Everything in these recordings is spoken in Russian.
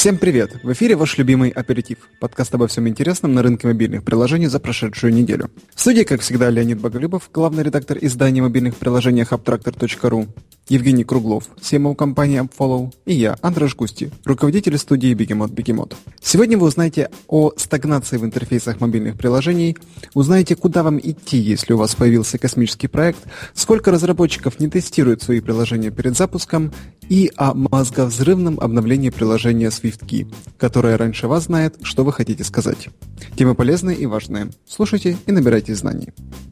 Всем привет! В эфире ваш любимый аперитив. Подкаст обо всем интересном на рынке мобильных приложений за прошедшую неделю. В студии, как всегда, Леонид Боголюбов, главный редактор издания мобильных приложений hubtractor.ru, Евгений Круглов, CMO компании AppFollow и я, Андрей Густи, руководитель студии Бегемот Бегемот. Сегодня вы узнаете о стагнации в интерфейсах мобильных приложений, узнаете, куда вам идти, если у вас появился космический проект, сколько разработчиков не тестируют свои приложения перед запуском и о мозговзрывном обновлении приложения SwiftKey, которое раньше вас знает, что вы хотите сказать. Темы полезные и важные. Слушайте и набирайте знаний.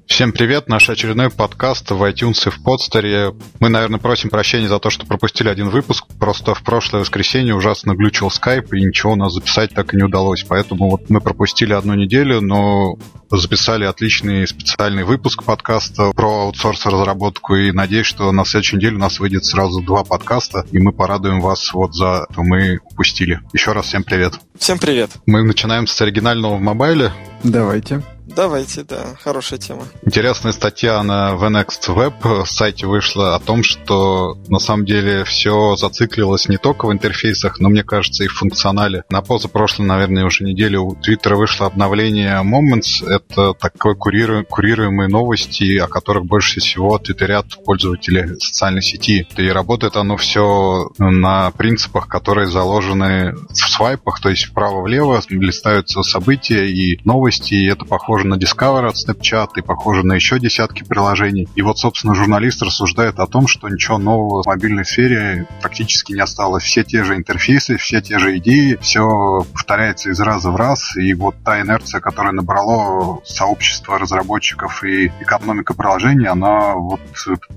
Всем привет, наш очередной подкаст в iTunes и в подстере. Мы, наверное, просим прощения за то, что пропустили один выпуск. Просто в прошлое воскресенье ужасно глючил скайп, и ничего у нас записать так и не удалось. Поэтому вот мы пропустили одну неделю, но записали отличный специальный выпуск подкаста про аутсорс-разработку, и надеюсь, что на следующей неделе у нас выйдет сразу два подкаста, и мы порадуем вас вот за что мы упустили. Еще раз всем привет. Всем привет. Мы начинаем с оригинального в мобайле. Давайте. Давайте, да, хорошая тема. Интересная статья на VNext Web сайте вышла о том, что на самом деле все зациклилось не только в интерфейсах, но мне кажется и в функционале. На позапрошлой, наверное, уже неделе у Twitter вышло обновление Moments. Это такой куриру... курируемые новости, о которых больше всего твиттерят пользователи социальной сети. И работает оно все на принципах, которые заложены в свайпах, то есть вправо-влево листаются события и новости, и это похоже похоже на Discover от Snapchat и похоже на еще десятки приложений. И вот, собственно, журналист рассуждает о том, что ничего нового в мобильной сфере практически не осталось. Все те же интерфейсы, все те же идеи, все повторяется из раза в раз. И вот та инерция, которая набрало сообщество разработчиков и экономика приложений, она вот,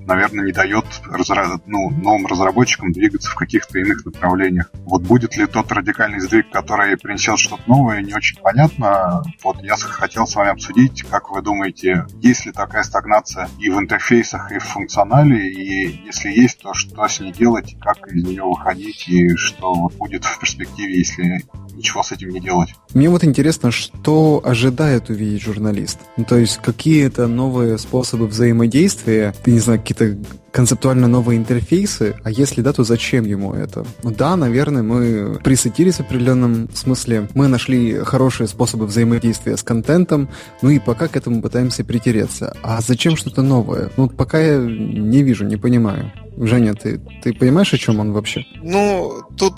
наверное, не дает разра... ну, новым разработчикам двигаться в каких-то иных направлениях. Вот будет ли тот радикальный сдвиг, который принесет что-то новое, не очень понятно. Вот я хотел с вами обсудить, как вы думаете, есть ли такая стагнация и в интерфейсах, и в функционале, и если есть, то что с ней делать, как из нее выходить, и что будет в перспективе, если ничего с этим не делать. Мне вот интересно, что ожидает увидеть журналист? Ну, то есть какие-то новые способы взаимодействия, не знаю, какие-то концептуально новые интерфейсы, а если да, то зачем ему это? Ну да, наверное, мы присытились в определенном смысле, мы нашли хорошие способы взаимодействия с контентом, ну и пока к этому пытаемся притереться. А зачем что-то новое? Ну, пока я не вижу, не понимаю. Женя, ты, ты понимаешь, о чем он вообще? Ну, тут,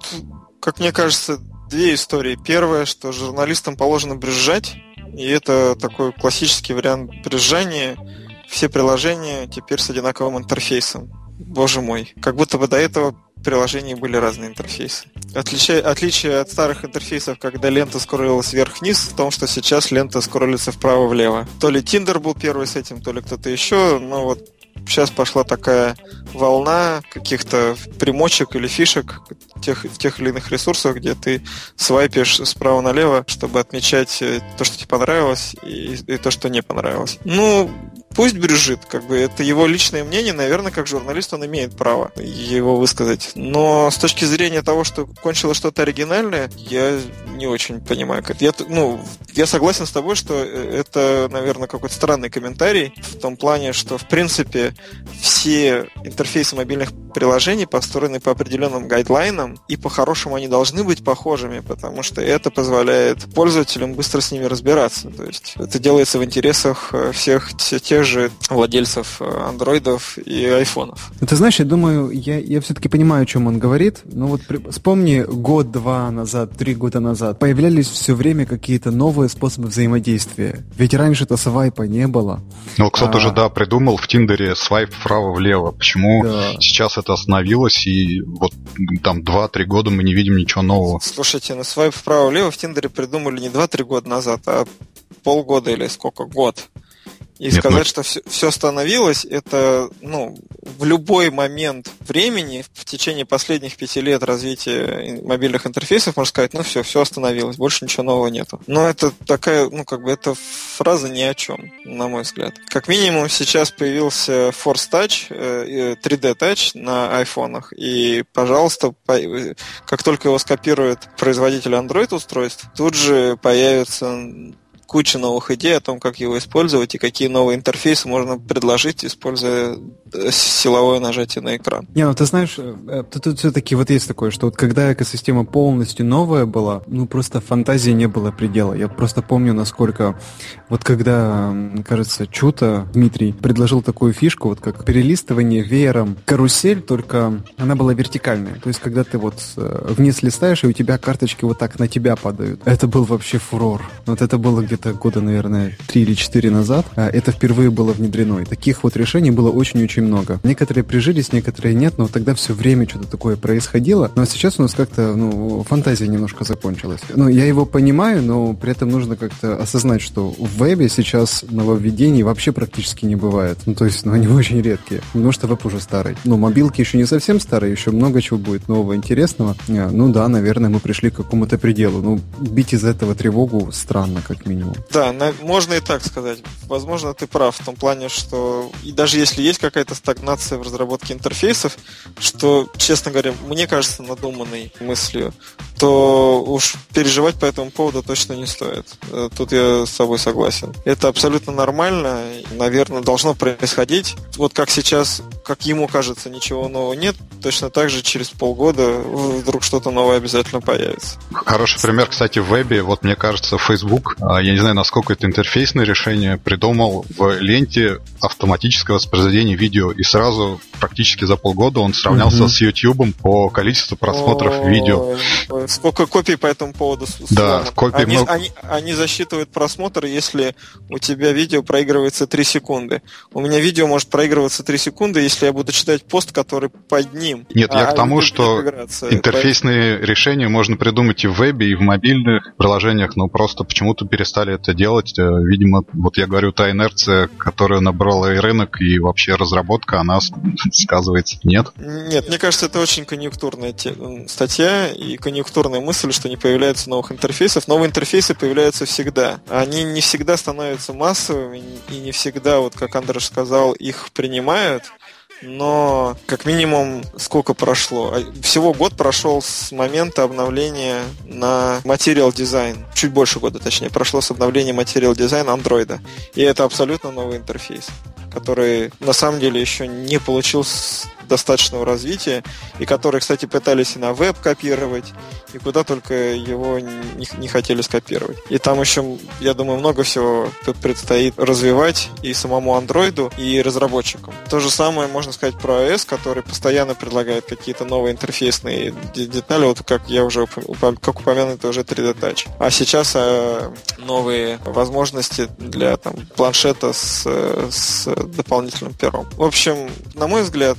как мне кажется, две истории. Первое, что журналистам положено брюзжать, и это такой классический вариант брюзжания. Все приложения теперь с одинаковым интерфейсом. Боже мой, как будто бы до этого приложений были разные интерфейсы. Отличие, отличие от старых интерфейсов, когда лента скроллилась вверх-вниз, в том, что сейчас лента скроллится вправо-влево. То ли Tinder был первый с этим, то ли кто-то еще, но вот сейчас пошла такая волна каких-то примочек или фишек тех, тех или иных ресурсах, где ты свайпишь справа налево, чтобы отмечать э, то, что тебе понравилось, и, и то, что не понравилось. Ну, пусть брюжит, как бы это его личное мнение, наверное, как журналист он имеет право его высказать. Но с точки зрения того, что кончилось что-то оригинальное, я не очень понимаю. Как я, ну, я согласен с тобой, что э, это, наверное, какой-то странный комментарий в том плане, что, в принципе, все интерфейсы мобильных приложений построены по определенным гайдлайнам, и по-хорошему они должны быть похожими, потому что это позволяет пользователям быстро с ними разбираться. То есть это делается в интересах э, всех тех же владельцев э, андроидов и айфонов. Ну, ты знаешь, я думаю, я, я все-таки понимаю, о чем он говорит. Но вот при, вспомни год-два назад, три года назад, появлялись все время какие-то новые способы взаимодействия. Ведь раньше-то свайпа не было. Ну, кто-то а... же, да, придумал в Тиндере свайп вправо-влево. Почему да. сейчас это остановилось, и вот там 2-3 года мы не видим ничего нового? Слушайте, на свайп вправо-влево в Тиндере придумали не 2-3 года назад, а полгода или сколько? Год. И Нет, сказать, ну... что все, все остановилось, это ну, в любой момент времени, в течение последних пяти лет развития мобильных интерфейсов, можно сказать, ну все, все остановилось, больше ничего нового нету. Но это такая, ну как бы, это фраза ни о чем, на мой взгляд. Как минимум сейчас появился Force Touch, 3D э, Touch на айфонах, и, пожалуйста, как только его скопирует производитель Android устройств, тут же появится куча новых идей о том, как его использовать и какие новые интерфейсы можно предложить, используя э, силовое нажатие на экран. Не, ну ты знаешь, э, тут, тут все-таки вот есть такое, что вот когда экосистема полностью новая была, ну просто фантазии не было предела. Я просто помню, насколько вот когда, кажется, Чута Дмитрий предложил такую фишку, вот как перелистывание веером карусель, только она была вертикальная. То есть когда ты вот э, вниз листаешь, и у тебя карточки вот так на тебя падают. Это был вообще фурор. Вот это было где-то года, наверное, три или четыре назад. А это впервые было внедрено. И таких вот решений было очень-очень много. Некоторые прижились, некоторые нет, но тогда все время что-то такое происходило. Но сейчас у нас как-то, ну, фантазия немножко закончилась. Ну, я его понимаю, но при этом нужно как-то осознать, что в вебе сейчас нововведений вообще практически не бывает. Ну, то есть, ну, они очень редкие. Потому что веб уже старый. Ну, мобилки еще не совсем старые, еще много чего будет нового, интересного. А, ну да, наверное, мы пришли к какому-то пределу. Ну, бить из этого тревогу странно, как минимум. Да, на, можно и так сказать. Возможно, ты прав в том плане, что и даже если есть какая-то стагнация в разработке интерфейсов, что, честно говоря, мне кажется надуманной мыслью, то уж переживать по этому поводу точно не стоит. Э, тут я с собой согласен. Это абсолютно нормально, наверное, должно происходить. Вот как сейчас, как ему кажется, ничего нового нет, точно так же через полгода вдруг что-то новое обязательно появится. Хороший пример, кстати, в вебе. Вот мне кажется, Facebook, а, я не знаю, насколько это интерфейсное решение, придумал в ленте автоматическое воспроизведение видео. И сразу, практически за полгода, он сравнялся mm-hmm. с YouTube по количеству просмотров видео. Сколько копий по этому поводу Да, копий они, много. Они, они засчитывают просмотр, если у тебя видео проигрывается 3 секунды. У меня видео может проигрываться 3 секунды, если я буду читать пост, который под ним. Нет, а, я к тому, что интерфейсные поэтому... решения можно придумать и в вебе, и в мобильных приложениях, но просто почему-то перестали это делать. Э, видимо, вот я говорю, та инерция, которая набрала и рынок, и вообще разработка, она сказывается. Нет? Нет, мне кажется, это очень конъюнктурная статья и конъюнктурная мысль, что не появляется новых интерфейсов. Новые интерфейсы появляются всегда. Они не всегда становятся массовыми, и не всегда, вот как Андреш сказал, их принимают но как минимум сколько прошло? А, всего год прошел с момента обновления на Material Design. Чуть больше года, точнее, прошло с обновления Material Design Android. И это абсолютно новый интерфейс который на самом деле еще не получил достаточного развития, и которые, кстати, пытались и на веб копировать, и куда только его не, не хотели скопировать. И там еще, я думаю, много всего предстоит развивать и самому андроиду, и разработчикам. То же самое можно сказать про iOS, который постоянно предлагает какие-то новые интерфейсные детали, вот как я уже как упомянуто уже 3D Touch. А сейчас а, новые возможности для там, планшета с, с дополнительным пером. В общем, на мой взгляд,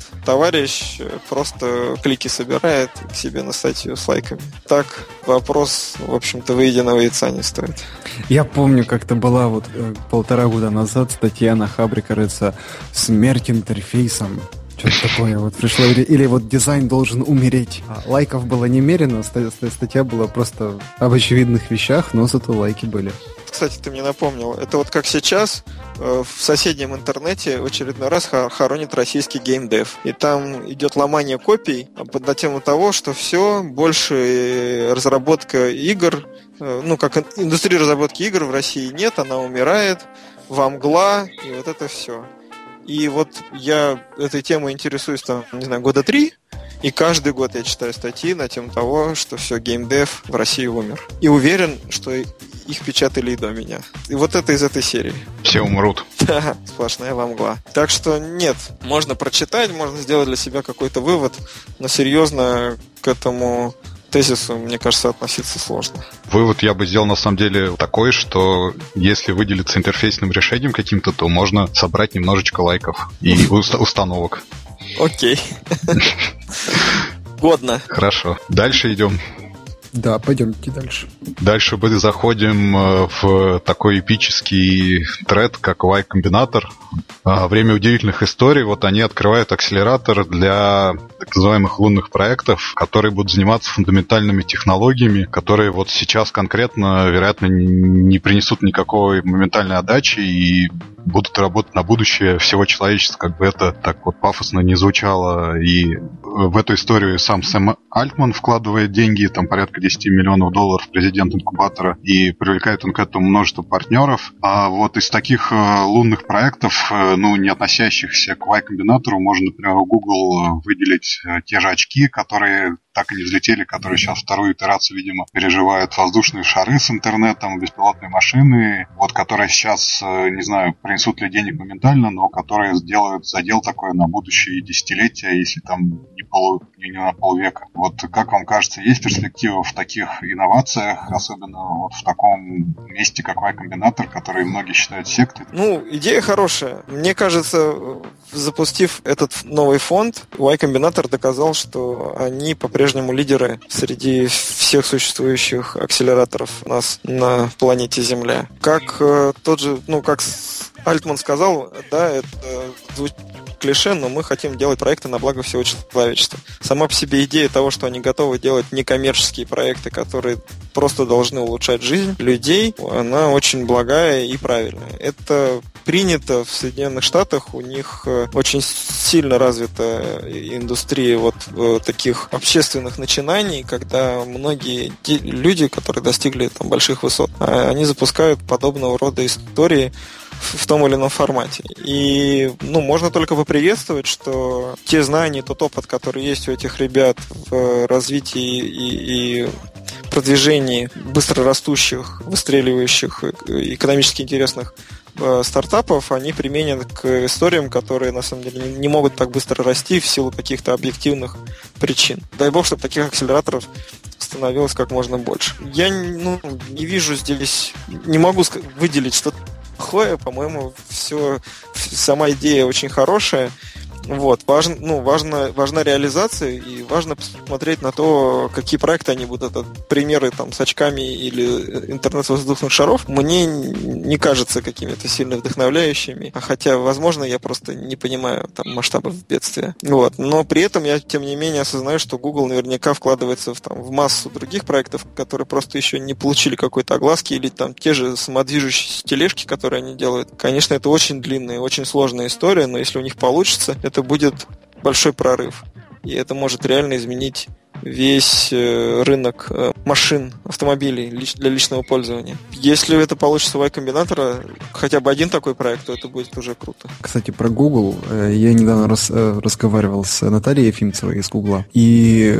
товарищ просто клики собирает себе на статью с лайками. Так, вопрос, в общем-то, выеденного яйца не стоит. Я помню, как-то была вот э, полтора года назад статья на Хабре, кажется, «Смерть интерфейсом». Что-то такое вот пришло. Или, или вот дизайн должен умереть. А лайков было немерено, статья была просто об очевидных вещах, но зато лайки были кстати, ты мне напомнил. Это вот как сейчас э, в соседнем интернете в очередной раз хоронит российский геймдев. И там идет ломание копий на тему того, что все, больше э, разработка игр, э, ну, как индустрии разработки игр в России нет, она умирает, во мгла, и вот это все. И вот я этой темой интересуюсь там, не знаю, года три, и каждый год я читаю статьи на тему того, что все, геймдев в России умер. И уверен, что их печатали и до меня. И вот это из этой серии. Все умрут. Да, сплошная вам Так что нет, можно прочитать, можно сделать для себя какой-то вывод, но серьезно к этому тезису, мне кажется, относиться сложно. Вывод я бы сделал на самом деле такой, что если выделиться интерфейсным решением каким-то, то можно собрать немножечко лайков и установок. Окей. Годно. Хорошо. Дальше идем. Да, пойдемте дальше. Дальше мы заходим э, в такой эпический тред, как Y-комбинатор. А, время удивительных историй. Вот они открывают акселератор для так называемых лунных проектов, которые будут заниматься фундаментальными технологиями, которые вот сейчас конкретно, вероятно, не принесут никакой моментальной отдачи и будут работать на будущее всего человечества, как бы это так вот пафосно не звучало. И в эту историю сам Сэм Альтман вкладывает деньги, там порядка 10 миллионов долларов, президент инкубатора, и привлекает он к этому множество партнеров. А вот из таких э, лунных проектов, э, ну, не относящихся к Y-комбинатору, можно, например, у Google выделить те же очки, которые так и не взлетели, которые сейчас вторую итерацию, видимо, переживают воздушные шары с интернетом, беспилотные машины, вот которые сейчас, э, не знаю, принесут ли денег моментально, но которые сделают задел такой на будущие десятилетия, если там не, полу, не на полвека. Вот как вам кажется, есть перспектива в таких инновациях, особенно вот в таком месте, как Y-комбинатор, который многие считают сектой? Ну, идея хорошая. Мне кажется, запустив этот новый фонд, Y-комбинатор доказал, что они по-прежнему по-прежнему лидеры среди всех существующих акселераторов у нас на планете Земля. Как э, тот же, ну, как Альтман сказал, да, это звучит клише, но мы хотим делать проекты на благо всего человечества. Сама по себе идея того, что они готовы делать некоммерческие проекты, которые просто должны улучшать жизнь людей, она очень благая и правильная. Это принято в Соединенных Штатах, у них э, очень сильно развита индустрия вот э, таких общественных начинаний, когда многие люди, которые достигли там больших высот, они запускают подобного рода истории в том или ином формате. И ну, можно только поприветствовать, что те знания, тот опыт, который есть у этих ребят в развитии и, и продвижении быстро растущих, выстреливающих, экономически интересных э, стартапов, они применены к историям, которые на самом деле не могут так быстро расти в силу каких-то объективных причин. Дай бог, чтобы таких акселераторов становилось как можно больше. Я ну, не вижу здесь, не могу выделить что-то плохое, по-моему, все, сама идея очень хорошая. Вот, важно, ну, важно, важна реализация и важно посмотреть на то, какие проекты они будут. Это примеры там с очками или интернет воздушных шаров мне не кажется какими-то сильно вдохновляющими. Хотя, возможно, я просто не понимаю там масштабов бедствия. Вот. Но при этом я, тем не менее, осознаю, что Google наверняка вкладывается в, там, в массу других проектов, которые просто еще не получили какой-то огласки, или там те же самодвижущиеся тележки, которые они делают. Конечно, это очень длинная, очень сложная история, но если у них получится, это это будет большой прорыв. И это может реально изменить весь э, рынок э, машин, автомобилей для личного пользования. Если это получится у Y-комбинатора, хотя бы один такой проект, то это будет уже круто. Кстати, про Google. Э, я недавно раз, разговаривал с Натальей Ефимцевой из Google, и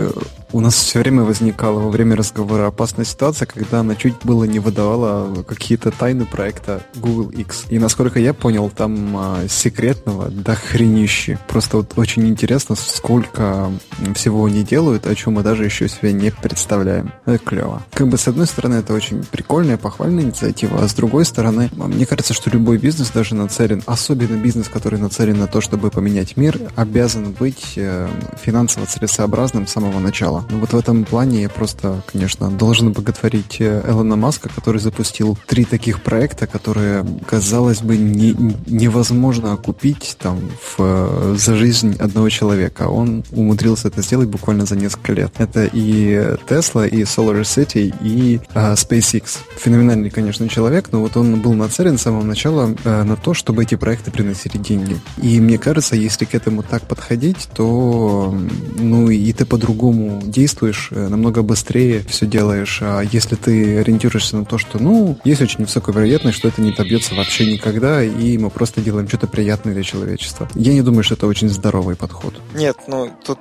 у нас все время возникала во время разговора опасная ситуация, когда она чуть было не выдавала какие-то тайны проекта Google X. И насколько я понял, там а, секретного до хренище. Просто вот очень интересно, сколько всего они делают, о чем мы даже еще себе не представляем. Это клево. Как бы с одной стороны, это очень прикольная, похвальная инициатива, а с другой стороны, мне кажется, что любой бизнес даже нацелен, особенно бизнес, который нацелен на то, чтобы поменять мир, обязан быть э, финансово целесообразным с самого начала. Ну вот в этом плане я просто, конечно, должен боготворить э, Элона Маска, который запустил три таких проекта, которые, казалось бы, не, невозможно окупить там в, э, за жизнь одного человека. Он умудрился это сделать буквально за несколько лет. Это и Tesla, и Solar City, и э, SpaceX. Феноменальный, конечно, человек, но вот он был нацелен с самого начала э, на то, чтобы эти проекты приносили деньги. И мне кажется, если к этому так подходить, то ну и ты по-другому действуешь, э, намного быстрее все делаешь. А если ты ориентируешься на то, что, ну, есть очень высокая вероятность, что это не добьется вообще никогда, и мы просто делаем что-то приятное для человечества. Я не думаю, что это очень здоровый подход. Нет, ну, тут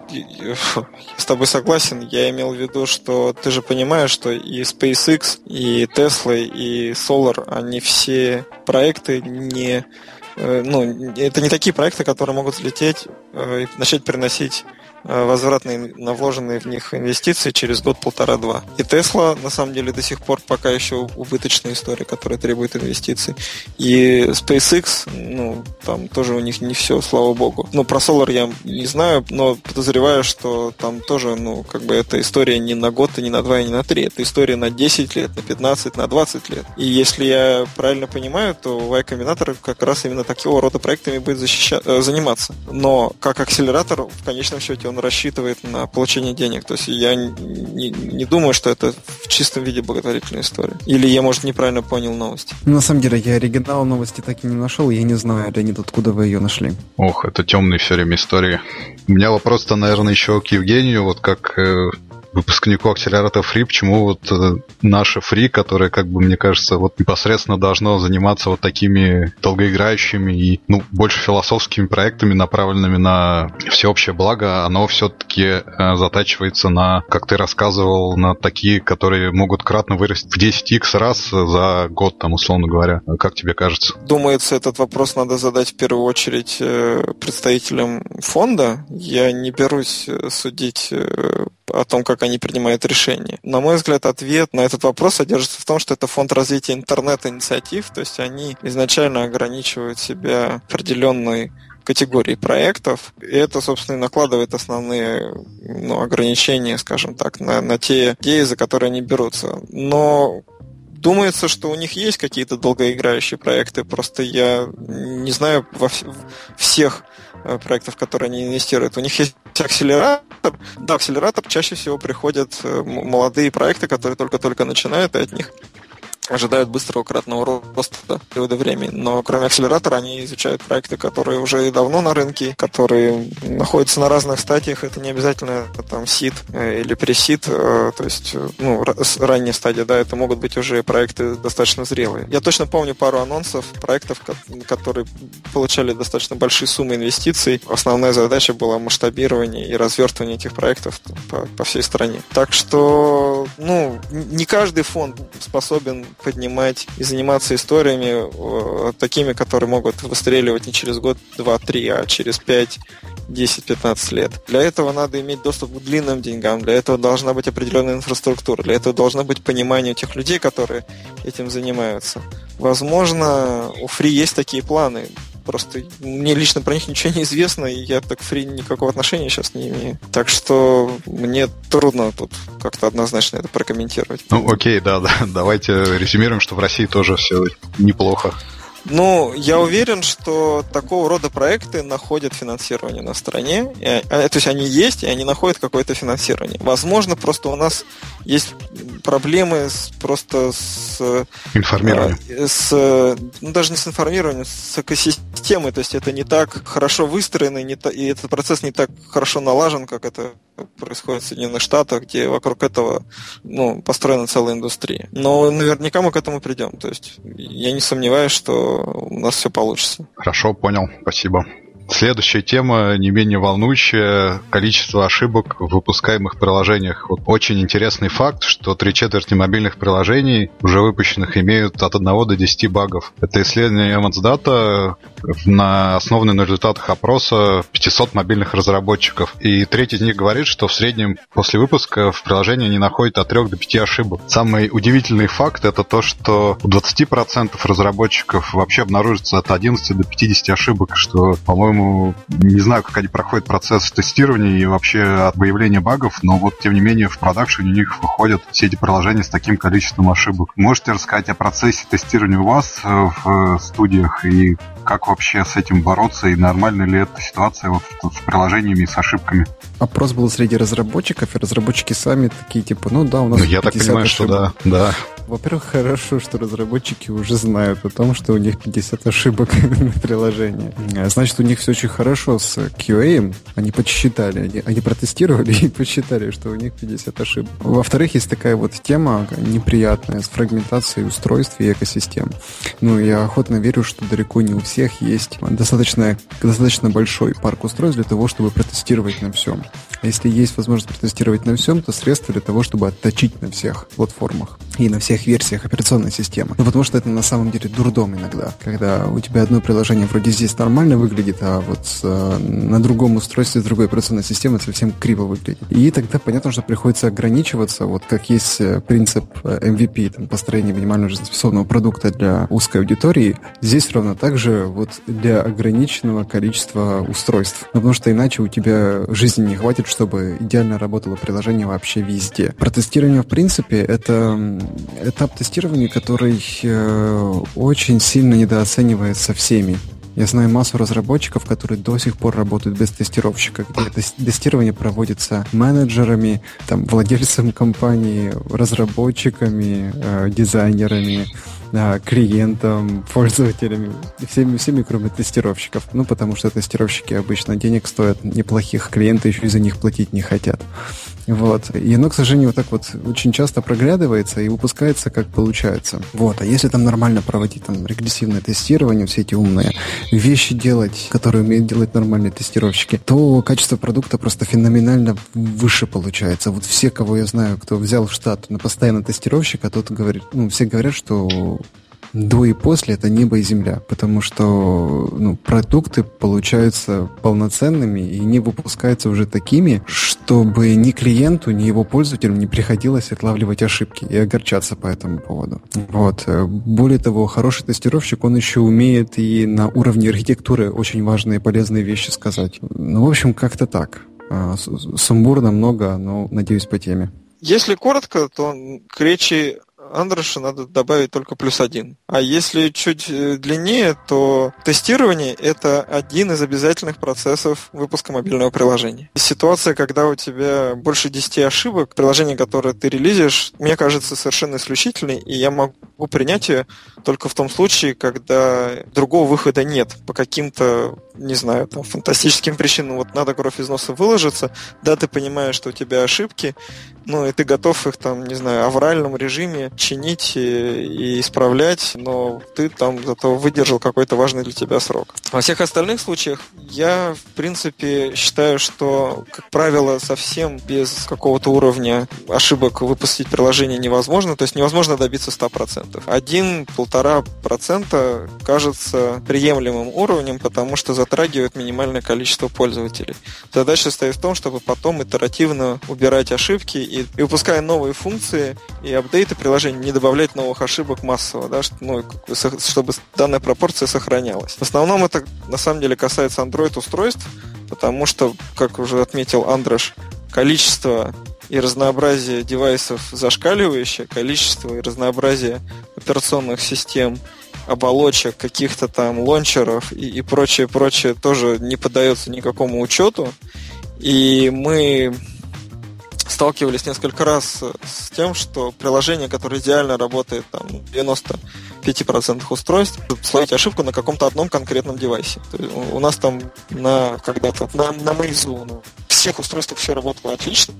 с тобой согласен согласен. Я имел в виду, что ты же понимаешь, что и SpaceX, и Tesla, и Solar, они все проекты не э, ну, это не такие проекты, которые могут взлететь э, и начать приносить возвратные на вложенные в них инвестиции через год полтора-два. И Tesla, на самом деле, до сих пор пока еще убыточная история, которая требует инвестиций. И SpaceX, ну, там тоже у них не все, слава богу. Ну, про Solar я не знаю, но подозреваю, что там тоже, ну, как бы эта история не на год, и не на два, и не на три. Это история на 10 лет, на 15, на 20 лет. И если я правильно понимаю, то Y как раз именно такого рода проектами будет защища... Э, заниматься. Но как акселератор, в конечном счете, он он рассчитывает на получение денег. То есть я не, не думаю, что это в чистом виде благотворительная история. Или я, может, неправильно понял новости. Ну, на самом деле, я оригинал новости так и не нашел, я не знаю, Леонид, откуда вы ее нашли. Ох, это темные все время истории. У меня вопрос-то, наверное, еще к Евгению, вот как э, выпускнику акселератора Free, почему вот э, наше Free, которое, как бы, мне кажется, вот непосредственно должно заниматься вот такими долгоиграющими и, ну, больше философскими проектами, направленными на всеобщее благо, оно все-таки э, затачивается на, как ты рассказывал, на такие, которые могут кратно вырасти в 10x раз за год, там, условно говоря. Как тебе кажется? Думается, этот вопрос надо задать в первую очередь э, представителям фонда. Я не берусь э, судить э, о том, как они принимают решения. На мой взгляд, ответ на этот вопрос содержится в том, что это фонд развития интернет-инициатив, то есть они изначально ограничивают себя определенной категории проектов, и это, собственно, и накладывает основные ну, ограничения, скажем так, на, на те идеи, за которые они берутся. Но думается, что у них есть какие-то долгоиграющие проекты, просто я не знаю во всех Э, проектов, которые они инвестируют. У них есть акселератор. Да, акселератор чаще всего приходят э, молодые проекты, которые только-только начинают, и от них ожидают быстрого кратного роста периода времени. Но кроме акселератора они изучают проекты, которые уже давно на рынке, которые находятся на разных стадиях. Это не обязательно там сид э, или пресид, э, то есть э, ну, ранняя стадия, да, это могут быть уже проекты достаточно зрелые. Я точно помню пару анонсов проектов, которые получали достаточно большие суммы инвестиций. Основная задача была масштабирование и развертывание этих проектов по, по всей стране. Так что, ну, не каждый фонд способен поднимать и заниматься историями э, такими, которые могут выстреливать не через год, два, три, а через пять 10-15 лет. Для этого надо иметь доступ к длинным деньгам, для этого должна быть определенная инфраструктура, для этого должно быть понимание тех людей, которые этим занимаются. Возможно, у Free есть такие планы. Просто мне лично про них ничего не известно, и я так фри никакого отношения сейчас не имею. Так что мне трудно тут как-то однозначно это прокомментировать. Ну, окей, да, да. Давайте резюмируем, что в России тоже все неплохо. Ну, я уверен, что такого рода проекты находят финансирование на стране. А, то есть они есть, и они находят какое-то финансирование. Возможно, просто у нас есть проблемы с, просто с... Информированием. А, с, ну, даже не с информированием, с экосистемой. То есть это не так хорошо выстроено, и, не та, и этот процесс не так хорошо налажен, как это происходит в Соединенных Штатах, где вокруг этого ну, построена целая индустрия. Но наверняка мы к этому придем. То есть я не сомневаюсь, что у нас все получится. Хорошо, понял. Спасибо. Следующая тема, не менее волнующая, количество ошибок в выпускаемых приложениях. Вот очень интересный факт, что три четверти мобильных приложений, уже выпущенных, имеют от 1 до 10 багов. Это исследование Data на основанное на результатах опроса 500 мобильных разработчиков. И треть из них говорит, что в среднем после выпуска в приложении они находят от 3 до 5 ошибок. Самый удивительный факт это то, что у 20% разработчиков вообще обнаружится от 11 до 50 ошибок, что, по-моему, не знаю, как они проходят процесс тестирования и вообще от выявления багов, но вот, тем не менее, в продакшене у них выходят все эти приложения с таким количеством ошибок. Можете рассказать о процессе тестирования у вас э, в студиях и как вообще с этим бороться и нормально ли эта ситуация вот с приложениями и с ошибками? Опрос был среди разработчиков, и разработчики сами такие, типа, ну да, у нас ну, Я так понимаю, ошибок. что да, да. Во-первых, хорошо, что разработчики уже знают о том, что у них 50 ошибок на приложении. А значит, у них все очень хорошо с QA. Они подсчитали, они, они протестировали и посчитали, что у них 50 ошибок. Во-вторых, есть такая вот тема неприятная с фрагментацией устройств и экосистем. Ну, я охотно верю, что далеко не у всех есть достаточно, достаточно большой парк устройств для того, чтобы протестировать на всем. Если есть возможность протестировать на всем, то средства для того, чтобы отточить на всех платформах и на всех версиях операционной системы. Ну, потому что это на самом деле дурдом иногда, когда у тебя одно приложение вроде здесь нормально выглядит, а вот э, на другом устройстве с другой операционной системы совсем криво выглядит. И тогда понятно, что приходится ограничиваться, вот как есть э, принцип MVP, э, там, построения минимально жизнеспособного продукта для узкой аудитории, здесь ровно так же вот для ограниченного количества устройств. Ну, потому что иначе у тебя жизни не хватит, чтобы идеально работало приложение вообще везде. Про тестирование, в принципе, это этап тестирования, который э, очень сильно недооценивается всеми Я знаю массу разработчиков, которые до сих пор работают без тестировщика, где тестирование проводится менеджерами, там, владельцем компании, разработчиками, э, дизайнерами, э, клиентам, пользователями, всеми, всеми, кроме тестировщиков. Ну, потому что тестировщики обычно денег стоят неплохих, клиенты еще и за них платить не хотят. Вот. И оно, к сожалению, вот так вот очень часто проглядывается и выпускается, как получается. Вот. А если там нормально проводить там регрессивное тестирование, все эти умные вещи делать, которые умеют делать нормальные тестировщики, то качество продукта просто феноменально выше получается. Вот все, кого я знаю, кто взял в штат на постоянного тестировщика, тот говорит, ну, все говорят, что до и после это небо и земля, потому что ну, продукты получаются полноценными и не выпускаются уже такими, чтобы ни клиенту, ни его пользователям не приходилось отлавливать ошибки и огорчаться по этому поводу. Вот. Более того, хороший тестировщик, он еще умеет и на уровне архитектуры очень важные и полезные вещи сказать. Ну, в общем, как-то так. А, сумбурно много, но, надеюсь, по теме. Если коротко, то к речи Андроша надо добавить только плюс один. А если чуть э, длиннее, то тестирование – это один из обязательных процессов выпуска мобильного приложения. Ситуация, когда у тебя больше 10 ошибок, приложение, которое ты релизишь, мне кажется совершенно исключительной, и я могу принять ее только в том случае, когда другого выхода нет по каким-то не знаю, там, фантастическим причинам, вот надо кровь из носа выложиться, да, ты понимаешь, что у тебя ошибки, ну, и ты готов их, там, не знаю, авральном режиме чинить и, и исправлять, но ты там зато выдержал какой-то важный для тебя срок. Во всех остальных случаях я, в принципе, считаю, что, как правило, совсем без какого-то уровня ошибок выпустить приложение невозможно, то есть невозможно добиться 100%. 1-1,5% кажется приемлемым уровнем, потому что за затрагивает минимальное количество пользователей. Задача стоит в том, чтобы потом итеративно убирать ошибки и, и выпуская новые функции и апдейты приложения, не добавлять новых ошибок массово, да, ну, чтобы данная пропорция сохранялась. В основном это на самом деле касается Android-устройств, потому что, как уже отметил Андрош, количество и разнообразие девайсов зашкаливающее, количество и разнообразие операционных систем оболочек, каких-то там лончеров и, и прочее, прочее тоже не поддается никакому учету. И мы сталкивались несколько раз с тем, что приложение, которое идеально работает там, 95% устройств, словить ошибку на каком-то одном конкретном девайсе. у нас там на когда-то на, на Meizu, на всех устройствах все работало отлично,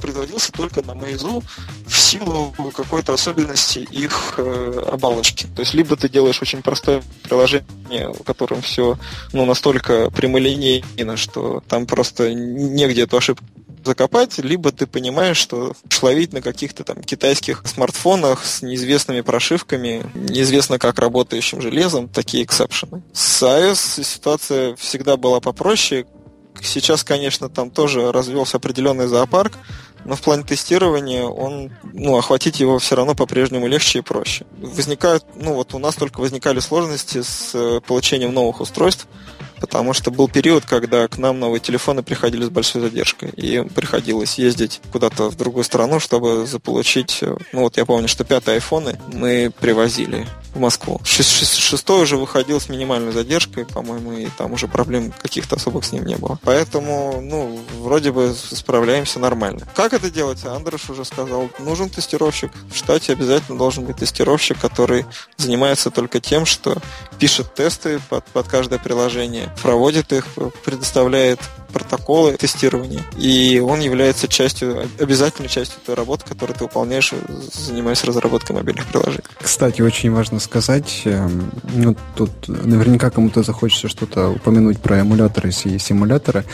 производился только на Meizu в силу какой-то особенности их э, оболочки. То есть либо ты делаешь очень простое приложение, в котором все ну, настолько прямолинейно, что там просто негде эту ошибку закопать, либо ты понимаешь, что шловить на каких-то там китайских смартфонах с неизвестными прошивками, неизвестно как работающим железом, такие эксепшены. С iOS ситуация всегда была попроще. Сейчас, конечно, там тоже развелся определенный зоопарк, но в плане тестирования он, ну, охватить его все равно по-прежнему легче и проще. Возникают, ну, вот у нас только возникали сложности с э, получением новых устройств, потому что был период, когда к нам новые телефоны приходили с большой задержкой, и приходилось ездить куда-то в другую страну, чтобы заполучить, э, ну, вот я помню, что пятые айфоны мы привозили в Москву. Шестой уже выходил с минимальной задержкой, по-моему, и там уже проблем каких-то особых с ним не было. Поэтому, ну, вроде бы справляемся нормально. Как это делать? Андрош уже сказал, нужен тестировщик. В штате обязательно должен быть тестировщик, который занимается только тем, что пишет тесты под, под каждое приложение, проводит их, предоставляет протоколы тестирования. И он является частью, обязательной частью той работы, которую ты выполняешь, занимаясь разработкой мобильных приложений. Кстати, очень важно сказать, эм, ну, тут наверняка кому-то захочется что-то упомянуть про эмуляторы и симуляторы,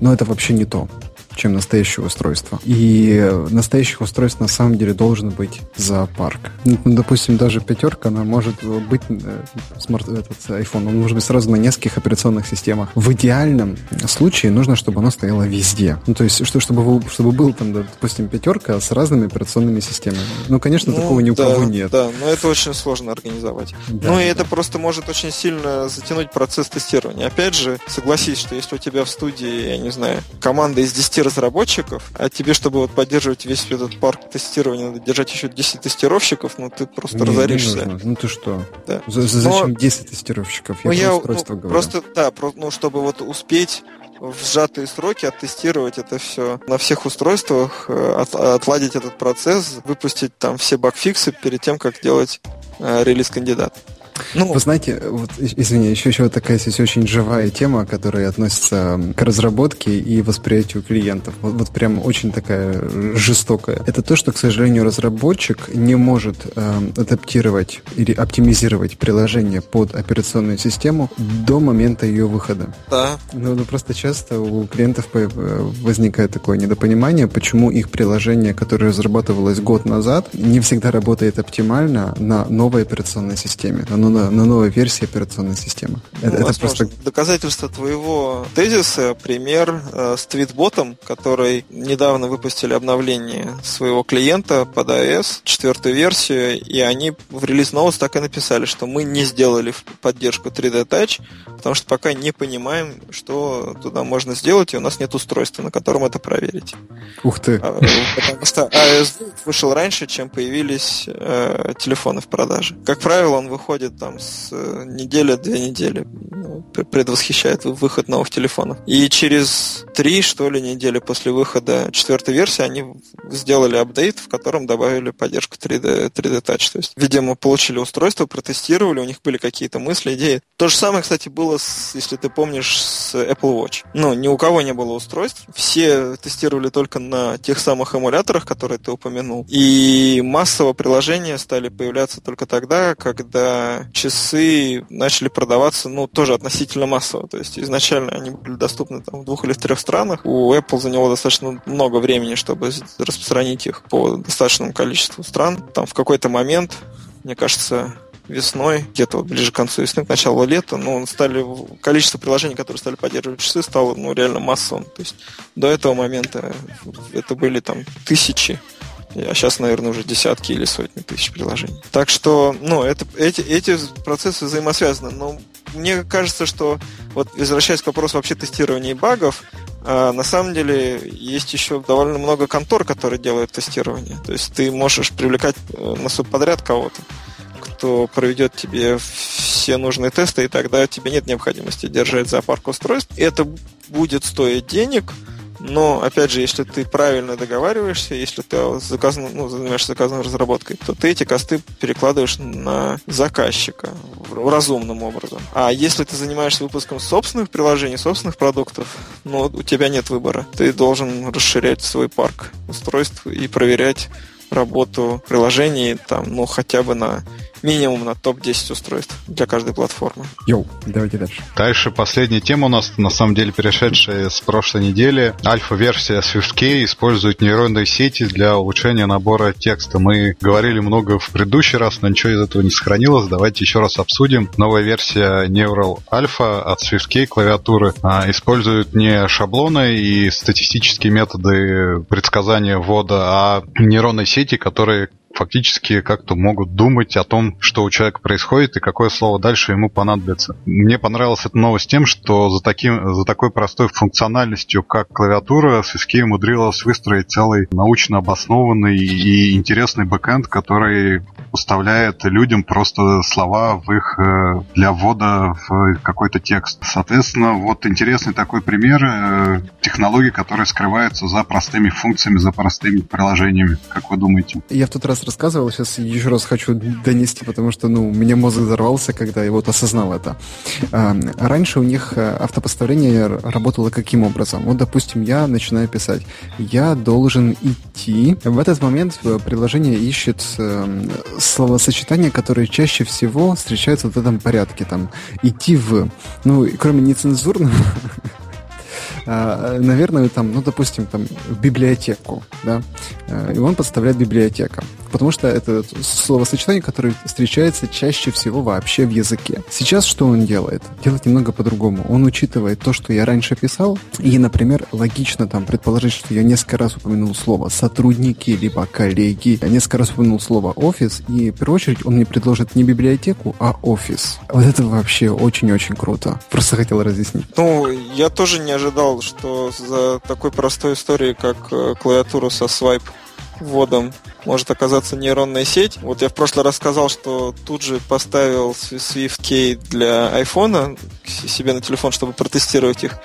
но это вообще не то чем настоящее устройство. И настоящих устройств на самом деле должен быть зоопарк. Ну, допустим, даже пятерка, она может быть, э, смарт, этот iPhone, он может быть сразу на нескольких операционных системах. В идеальном случае нужно, чтобы оно стояло везде. Ну, то есть, что, чтобы, чтобы был там, допустим, пятерка с разными операционными системами. Ну, конечно, ну, такого ни у да, кого нет. Да, но это очень сложно организовать. Да, ну, и да. это просто может очень сильно затянуть процесс тестирования. Опять же, согласись, что если у тебя в студии, я не знаю, команда из 10 разработчиков, а тебе, чтобы вот поддерживать весь этот парк тестирования, надо держать еще 10 тестировщиков, ну ты просто не, разоришься. Не Ну ты что? Да. За, зачем Но... 10 тестировщиков? Я, ну, я устройство ну, говорю. Просто, да, про, ну, чтобы вот успеть в сжатые сроки оттестировать это все на всех устройствах, э, от, отладить этот процесс, выпустить там все багфиксы перед тем, как делать э, релиз кандидат. Ну, Вы знаете, вот, извини, еще, еще такая здесь очень живая тема, которая относится к разработке и восприятию клиентов. Вот, вот прям очень такая жестокая. Это то, что, к сожалению, разработчик не может э, адаптировать или оптимизировать приложение под операционную систему до момента ее выхода. Да. Ну, ну просто часто у клиентов возникает такое недопонимание, почему их приложение, которое разрабатывалось год назад, не всегда работает оптимально на новой операционной системе, на на, на новой версии операционной системы. Ну, это, это просто... Доказательство твоего тезиса, пример э, с твитботом, который недавно выпустили обновление своего клиента под iOS, четвертую версию, и они в релиз Notes так и написали, что мы не сделали поддержку 3D Touch, потому что пока не понимаем, что туда можно сделать, и у нас нет устройства, на котором это проверить. Ух ты! А, потому что iOS вышел раньше, чем появились э, телефоны в продаже. Как правило, он выходит там с э, недели, две недели ну, предвосхищает выход новых телефонов. И через три, что ли, недели после выхода четвертой версии они сделали апдейт, в котором добавили поддержку 3D, 3D Touch. То есть, видимо, получили устройство, протестировали, у них были какие-то мысли, идеи. То же самое, кстати, было, с, если ты помнишь, с Apple Watch. Ну, ни у кого не было устройств. Все тестировали только на тех самых эмуляторах, которые ты упомянул. И массово приложения стали появляться только тогда, когда часы начали продаваться, ну, тоже относительно массово. То есть изначально они были доступны там, в двух или в трех странах. У Apple заняло достаточно много времени, чтобы распространить их по достаточному количеству стран. Там в какой-то момент, мне кажется, весной, где-то вот ближе к концу весны, к началу лета, ну, стали, количество приложений, которые стали поддерживать часы, стало, ну, реально массовым. То есть до этого момента это были там тысячи а сейчас, наверное, уже десятки или сотни тысяч приложений. Так что, ну, это, эти, эти процессы взаимосвязаны. Но мне кажется, что, вот возвращаясь к вопросу вообще тестирования багов, а, на самом деле есть еще довольно много контор, которые делают тестирование. То есть ты можешь привлекать э, на субподряд кого-то, кто проведет тебе все нужные тесты, и тогда тебе нет необходимости держать зоопарк устройств. Это будет стоить денег – но, опять же, если ты правильно договариваешься, если ты заказан, ну, занимаешься заказанной разработкой, то ты эти косты перекладываешь на заказчика разумным образом. А если ты занимаешься выпуском собственных приложений, собственных продуктов, ну, у тебя нет выбора. Ты должен расширять свой парк устройств и проверять работу приложений там, ну, хотя бы на минимум на топ-10 устройств для каждой платформы. Йоу, давайте дальше. Дальше последняя тема у нас, на самом деле, перешедшая с прошлой недели. Альфа-версия SwiftKey использует нейронные сети для улучшения набора текста. Мы говорили много в предыдущий раз, но ничего из этого не сохранилось. Давайте еще раз обсудим. Новая версия Neural Alpha от SwiftKey клавиатуры а, использует не шаблоны и статистические методы предсказания ввода, а нейронные сети, которые фактически как-то могут думать о том, что у человека происходит и какое слово дальше ему понадобится. Мне понравилась эта новость тем, что за, таким, за такой простой функциональностью, как клавиатура, SSK умудрилась выстроить целый научно обоснованный и интересный бэкэнд, который поставляет людям просто слова в их э, для ввода в какой-то текст. Соответственно, вот интересный такой пример э, технологии, которая скрывается за простыми функциями, за простыми приложениями. Как вы думаете? Я в тот раз рассказывал, сейчас еще раз хочу донести, потому что, ну, у меня мозг взорвался, когда я вот осознал это. А, раньше у них э, автопоставление работало каким образом? Вот, допустим, я начинаю писать. Я должен идти. В этот момент э, приложение ищет э, словосочетания, которые чаще всего встречаются в этом порядке. Там, идти в... Ну, кроме нецензурного, наверное, там, ну, допустим, там, в библиотеку, да, а, и он подставляет библиотека, потому что это словосочетание, которое встречается чаще всего вообще в языке. Сейчас что он делает? Делает немного по-другому. Он учитывает то, что я раньше писал, и, например, логично там предположить, что я несколько раз упомянул слово сотрудники, либо коллеги, я несколько раз упомянул слово офис, и в первую очередь он мне предложит не библиотеку, а офис. Вот это вообще очень-очень круто. Просто хотел разъяснить. Ну, я тоже не ожидал ожидал, что за такой простой историей, как э, клавиатура со свайп вводом может оказаться нейронная сеть. Вот я в прошлый раз сказал, что тут же поставил SwiftKey для айфона себе на телефон, чтобы протестировать их.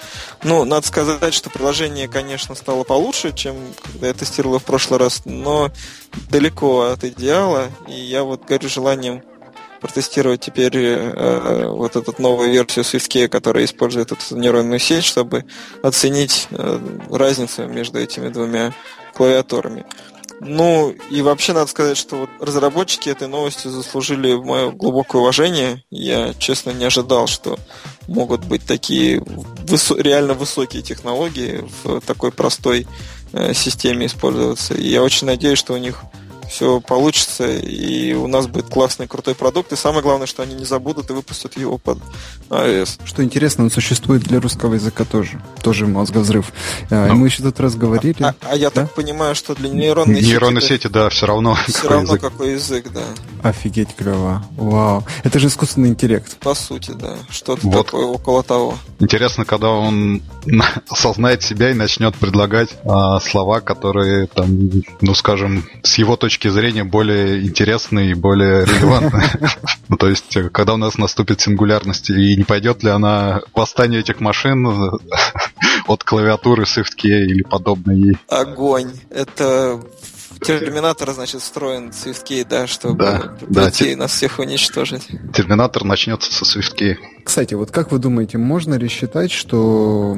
Ну, надо сказать, что приложение, конечно, стало получше, чем когда я тестировал в прошлый раз, но далеко от идеала, и я вот горю желанием протестировать теперь э, вот эту новую версию SwiftKey, которая использует эту нейронную сеть, чтобы оценить э, разницу между этими двумя клавиатурами. Ну, и вообще надо сказать, что вот разработчики этой новости заслужили мое глубокое уважение. Я, честно, не ожидал, что могут быть такие высо- реально высокие технологии в такой простой э, системе использоваться. И я очень надеюсь, что у них все получится, и у нас будет классный, крутой продукт. И самое главное, что они не забудут и выпустят его под iOS. Что интересно, он существует для русского языка тоже. Тоже мозговзрыв. А, ну, мы еще тут раз говорили. А, а я да? так понимаю, что для нейронной, нейронной сети... сети, да, все равно. Все равно язык. какой язык, да. Офигеть клево. Вау. Это же искусственный интеллект. По сути, да. Что-то вот. такое около того. Интересно, когда он осознает себя и начнет предлагать а, слова, которые там, ну скажем, с его точки зрения более интересные и более релевантные. Ну, то есть, когда у нас наступит сингулярность, и не пойдет ли она восстание этих машин от клавиатуры SwiftKey или подобной ей? Огонь. Это Терминатор, значит, встроен SwiftKey, да, чтобы да, прийти да, нас всех уничтожить. Терминатор начнется со SwiftKey. Кстати, вот как вы думаете, можно ли считать, что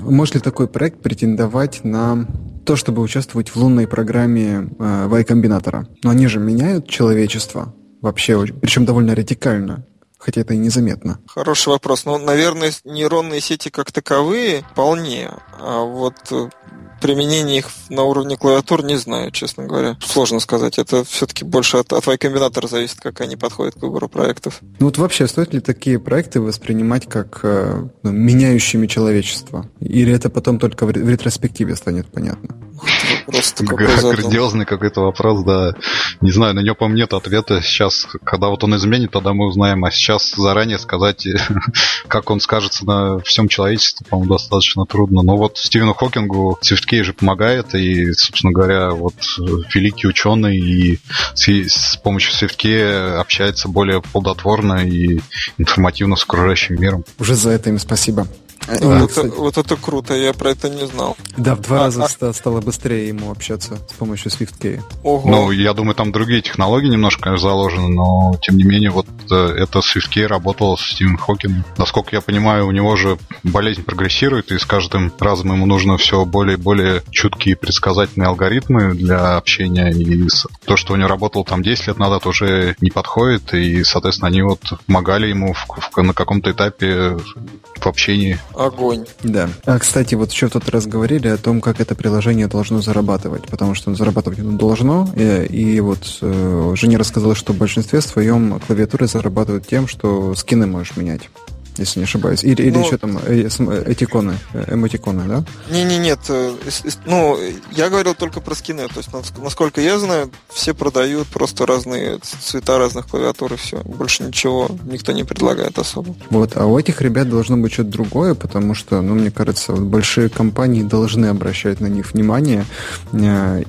может ли такой проект претендовать на то, чтобы участвовать в лунной программе э, Y-комбинатора? Но они же меняют человечество вообще, причем довольно радикально хотя это и незаметно. Хороший вопрос. Ну, наверное, нейронные сети как таковые вполне. А вот э, применение их на уровне клавиатур не знаю, честно говоря. Сложно сказать. Это все-таки больше от, от Y-комбинатора зависит, как они подходят к выбору проектов. Ну вот вообще, стоит ли такие проекты воспринимать как э, ну, меняющими человечество? Или это потом только в, в ретроспективе станет понятно? Просто Грандиозный какой-то вопрос, да. Не знаю, на него, по-моему, нет ответа. Сейчас, когда вот он изменит, тогда мы узнаем. А сейчас заранее сказать, как он скажется на всем человечестве, по-моему, достаточно трудно. Но вот Стивену Хокингу SwiftKey же помогает, и, собственно говоря, вот великий ученый и с, с помощью SwiftKey общается более плодотворно и информативно с окружающим миром. Уже за это им спасибо. А, вот, это, вот это круто, я про это не знал. Да, в два а, раза а... стало быстрее ему общаться с помощью SwiftKey. Ого. Ну, я думаю, там другие технологии немножко заложены, но тем не менее, вот э, это SwiftKey работал с Стивеном Хокингом. Насколько я понимаю, у него же болезнь прогрессирует, и с каждым разом ему нужно все более и более чуткие предсказательные алгоритмы для общения, и то, что у него работало там 10 лет назад, уже не подходит, и, соответственно, они вот помогали ему в, в, на каком-то этапе в общении. Огонь. Да. А, кстати, вот еще в тот раз говорили о том, как это приложение должно зарабатывать, потому что зарабатывать оно должно, и, и вот э, Женя рассказала, что в большинстве своем клавиатуры зарабатывают тем, что скины можешь менять если не ошибаюсь. Или, или ну, еще там э, э, этиконы, э, эмотиконы, да? Не-не, нет. Ну, я говорил только про скины. То есть, насколько я знаю, все продают просто разные цвета разных клавиатур и все. Больше ничего никто не предлагает особо. Вот, а у этих ребят должно быть что-то другое, потому что, ну, мне кажется, вот большие компании должны обращать на них внимание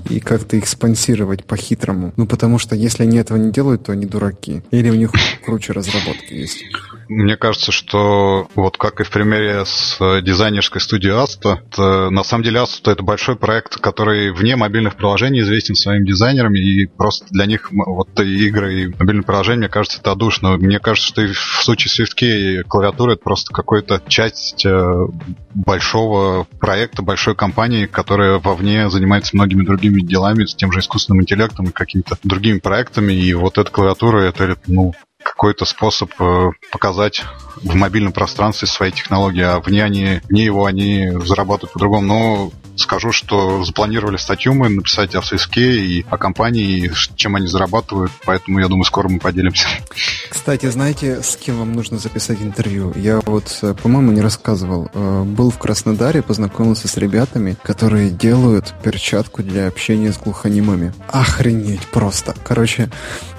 и как-то их спонсировать по-хитрому. Ну, потому что если они этого не делают, то они дураки. Или у них круче разработки есть. Мне кажется, что вот как и в примере с дизайнерской студией Asta, это, на самом деле Asta это большой проект, который вне мобильных приложений известен своим дизайнерами, и просто для них вот игры и мобильные приложения, мне кажется, это одушно. Мне кажется, что и в случае SwiftKey клавиатура это просто какая-то часть э, большого проекта, большой компании, которая вовне занимается многими другими делами, с тем же искусственным интеллектом и какими-то другими проектами, и вот эта клавиатура, это, ну, какой-то способ э, показать в мобильном пространстве свои технологии, а вне, они, вне его они зарабатывают по-другому. Но скажу, что запланировали статью мы написать о Свиске и о компании, и чем они зарабатывают, поэтому я думаю, скоро мы поделимся. Кстати, знаете, с кем вам нужно записать интервью? Я вот, э, по-моему, не рассказывал. Э, был в Краснодаре, познакомился с ребятами, которые делают перчатку для общения с глухонемыми. Охренеть просто. Короче,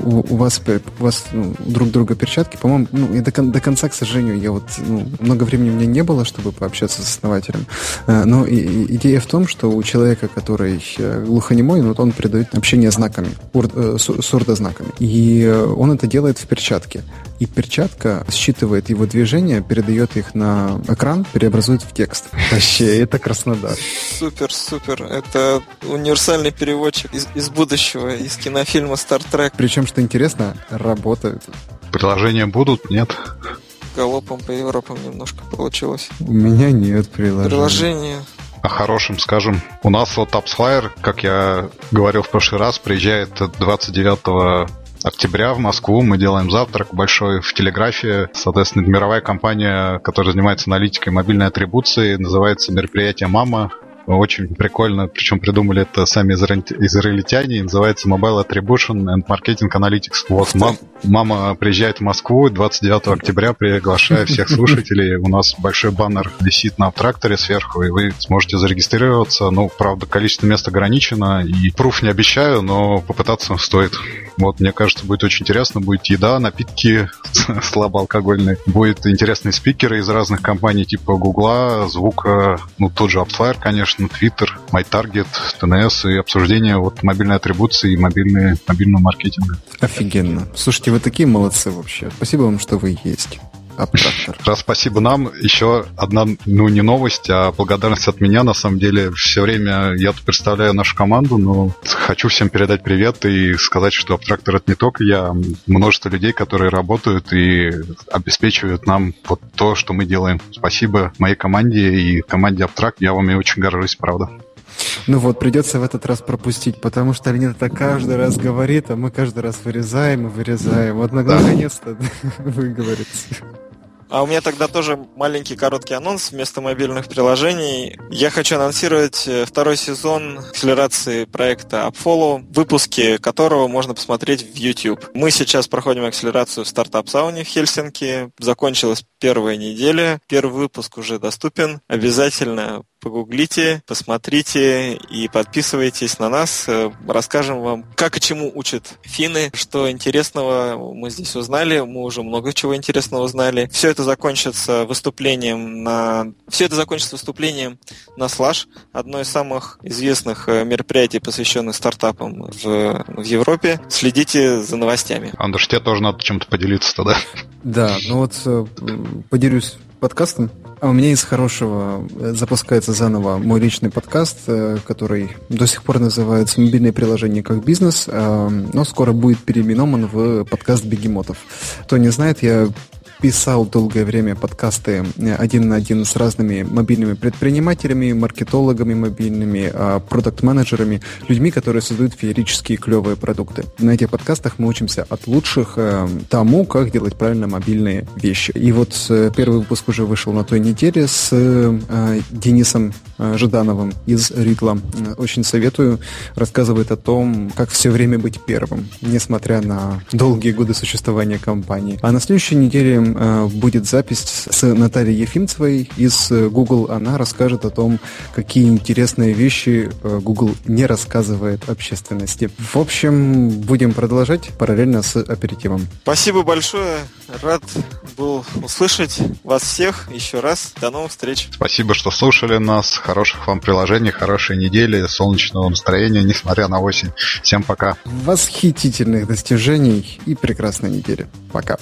у, у вас, у вас ну, друг друга перчатки, по-моему, ну, и до, до конца, к сожалению, я вот ну, много времени у меня не было, чтобы пообщаться с основателем. Э, но и, и идея в том, что у человека, который глухонемой, ну, вот он придает общение знаками, ур, э, сурдознаками. И он это делает в перчатке. И перчатка считывает его движения, передает их на экран, преобразует в текст. Вообще, это Краснодар. Супер, супер. Это универсальный переводчик из, из будущего, из кинофильма Star Trek. Причем, что интересно, работают. Приложения будут? Нет? Галопом по Европам немножко получилось. У меня нет приложения. Приложение о хорошем скажем. У нас вот AppsFlyer, как я говорил в прошлый раз, приезжает 29 октября в Москву. Мы делаем завтрак большой в телеграфе. Соответственно, мировая компания, которая занимается аналитикой мобильной атрибуции, называется мероприятие «Мама». Очень прикольно, причем придумали это сами израильтяне, называется Mobile Attribution and Marketing Analytics. Вот, мам, мама приезжает в Москву 29 октября, приглашая всех слушателей. У нас большой баннер висит на тракторе сверху, и вы сможете зарегистрироваться. Ну, правда, количество мест ограничено, и пруф не обещаю, но попытаться стоит. Вот, мне кажется, будет очень интересно. Будет еда, напитки слабоалкогольные. Будет интересные спикеры из разных компаний, типа Гугла, Звука, ну, тот же AppsFlyer, конечно, Twitter, MyTarget, TNS и обсуждение вот мобильной атрибуции и мобильной, мобильного маркетинга. Офигенно. Слушайте, вы такие молодцы вообще. Спасибо вам, что вы есть. Абтрактор. Раз спасибо нам. Еще одна, ну, не новость, а благодарность от меня. На самом деле, все время я тут представляю нашу команду, но хочу всем передать привет и сказать, что Абтрактор это не только я, а множество людей, которые работают и обеспечивают нам вот то, что мы делаем. Спасибо моей команде и команде Абтракт. Я вам и очень горжусь, правда. Ну вот, придется в этот раз пропустить, потому что Леонид это каждый раз говорит, а мы каждый раз вырезаем и вырезаем. Вот наконец-то выговорится. А у меня тогда тоже маленький короткий анонс вместо мобильных приложений. Я хочу анонсировать э, второй сезон акселерации проекта UpFollow, выпуски которого можно посмотреть в YouTube. Мы сейчас проходим акселерацию в стартап-сауне в Хельсинки. Закончилась первая неделя. Первый выпуск уже доступен. Обязательно погуглите, посмотрите и подписывайтесь на нас. Э, расскажем вам, как и чему учат финны, что интересного мы здесь узнали. Мы уже много чего интересного узнали. Все это закончится выступлением на... Все это закончится выступлением на Slash, одно из самых известных э, мероприятий, посвященных стартапам в, в Европе. Следите за новостями. Андуш, тебе тоже надо чем-то поделиться тогда. Да, ну вот э, поделюсь подкастом. А у меня из хорошего э, запускается заново мой личный подкаст, э, который до сих пор называется «Мобильное приложение как бизнес», э, но скоро будет переименован в подкаст бегемотов. Кто не знает, я писал долгое время подкасты э, один на один с разными мобильными предпринимателями, маркетологами мобильными, а, продукт-менеджерами, людьми, которые создают феерические клевые продукты. На этих подкастах мы учимся от лучших э, тому, как делать правильно мобильные вещи. И вот э, первый выпуск уже вышел на той неделе с Денисом Жидановым из Ритла. Очень советую. Рассказывает о том, как все время быть первым, несмотря на долгие годы существования компании. А на следующей неделе Э, будет запись с Натальей Ефимцевой из э, Google. Она расскажет о том, какие интересные вещи э, Google не рассказывает общественности. В общем, будем продолжать параллельно с аперитивом. Спасибо большое. Рад был услышать вас всех еще раз. До новых встреч. Спасибо, что слушали нас. Хороших вам приложений, хорошей недели, солнечного настроения, несмотря на осень. Всем пока. Восхитительных достижений и прекрасной недели. Пока.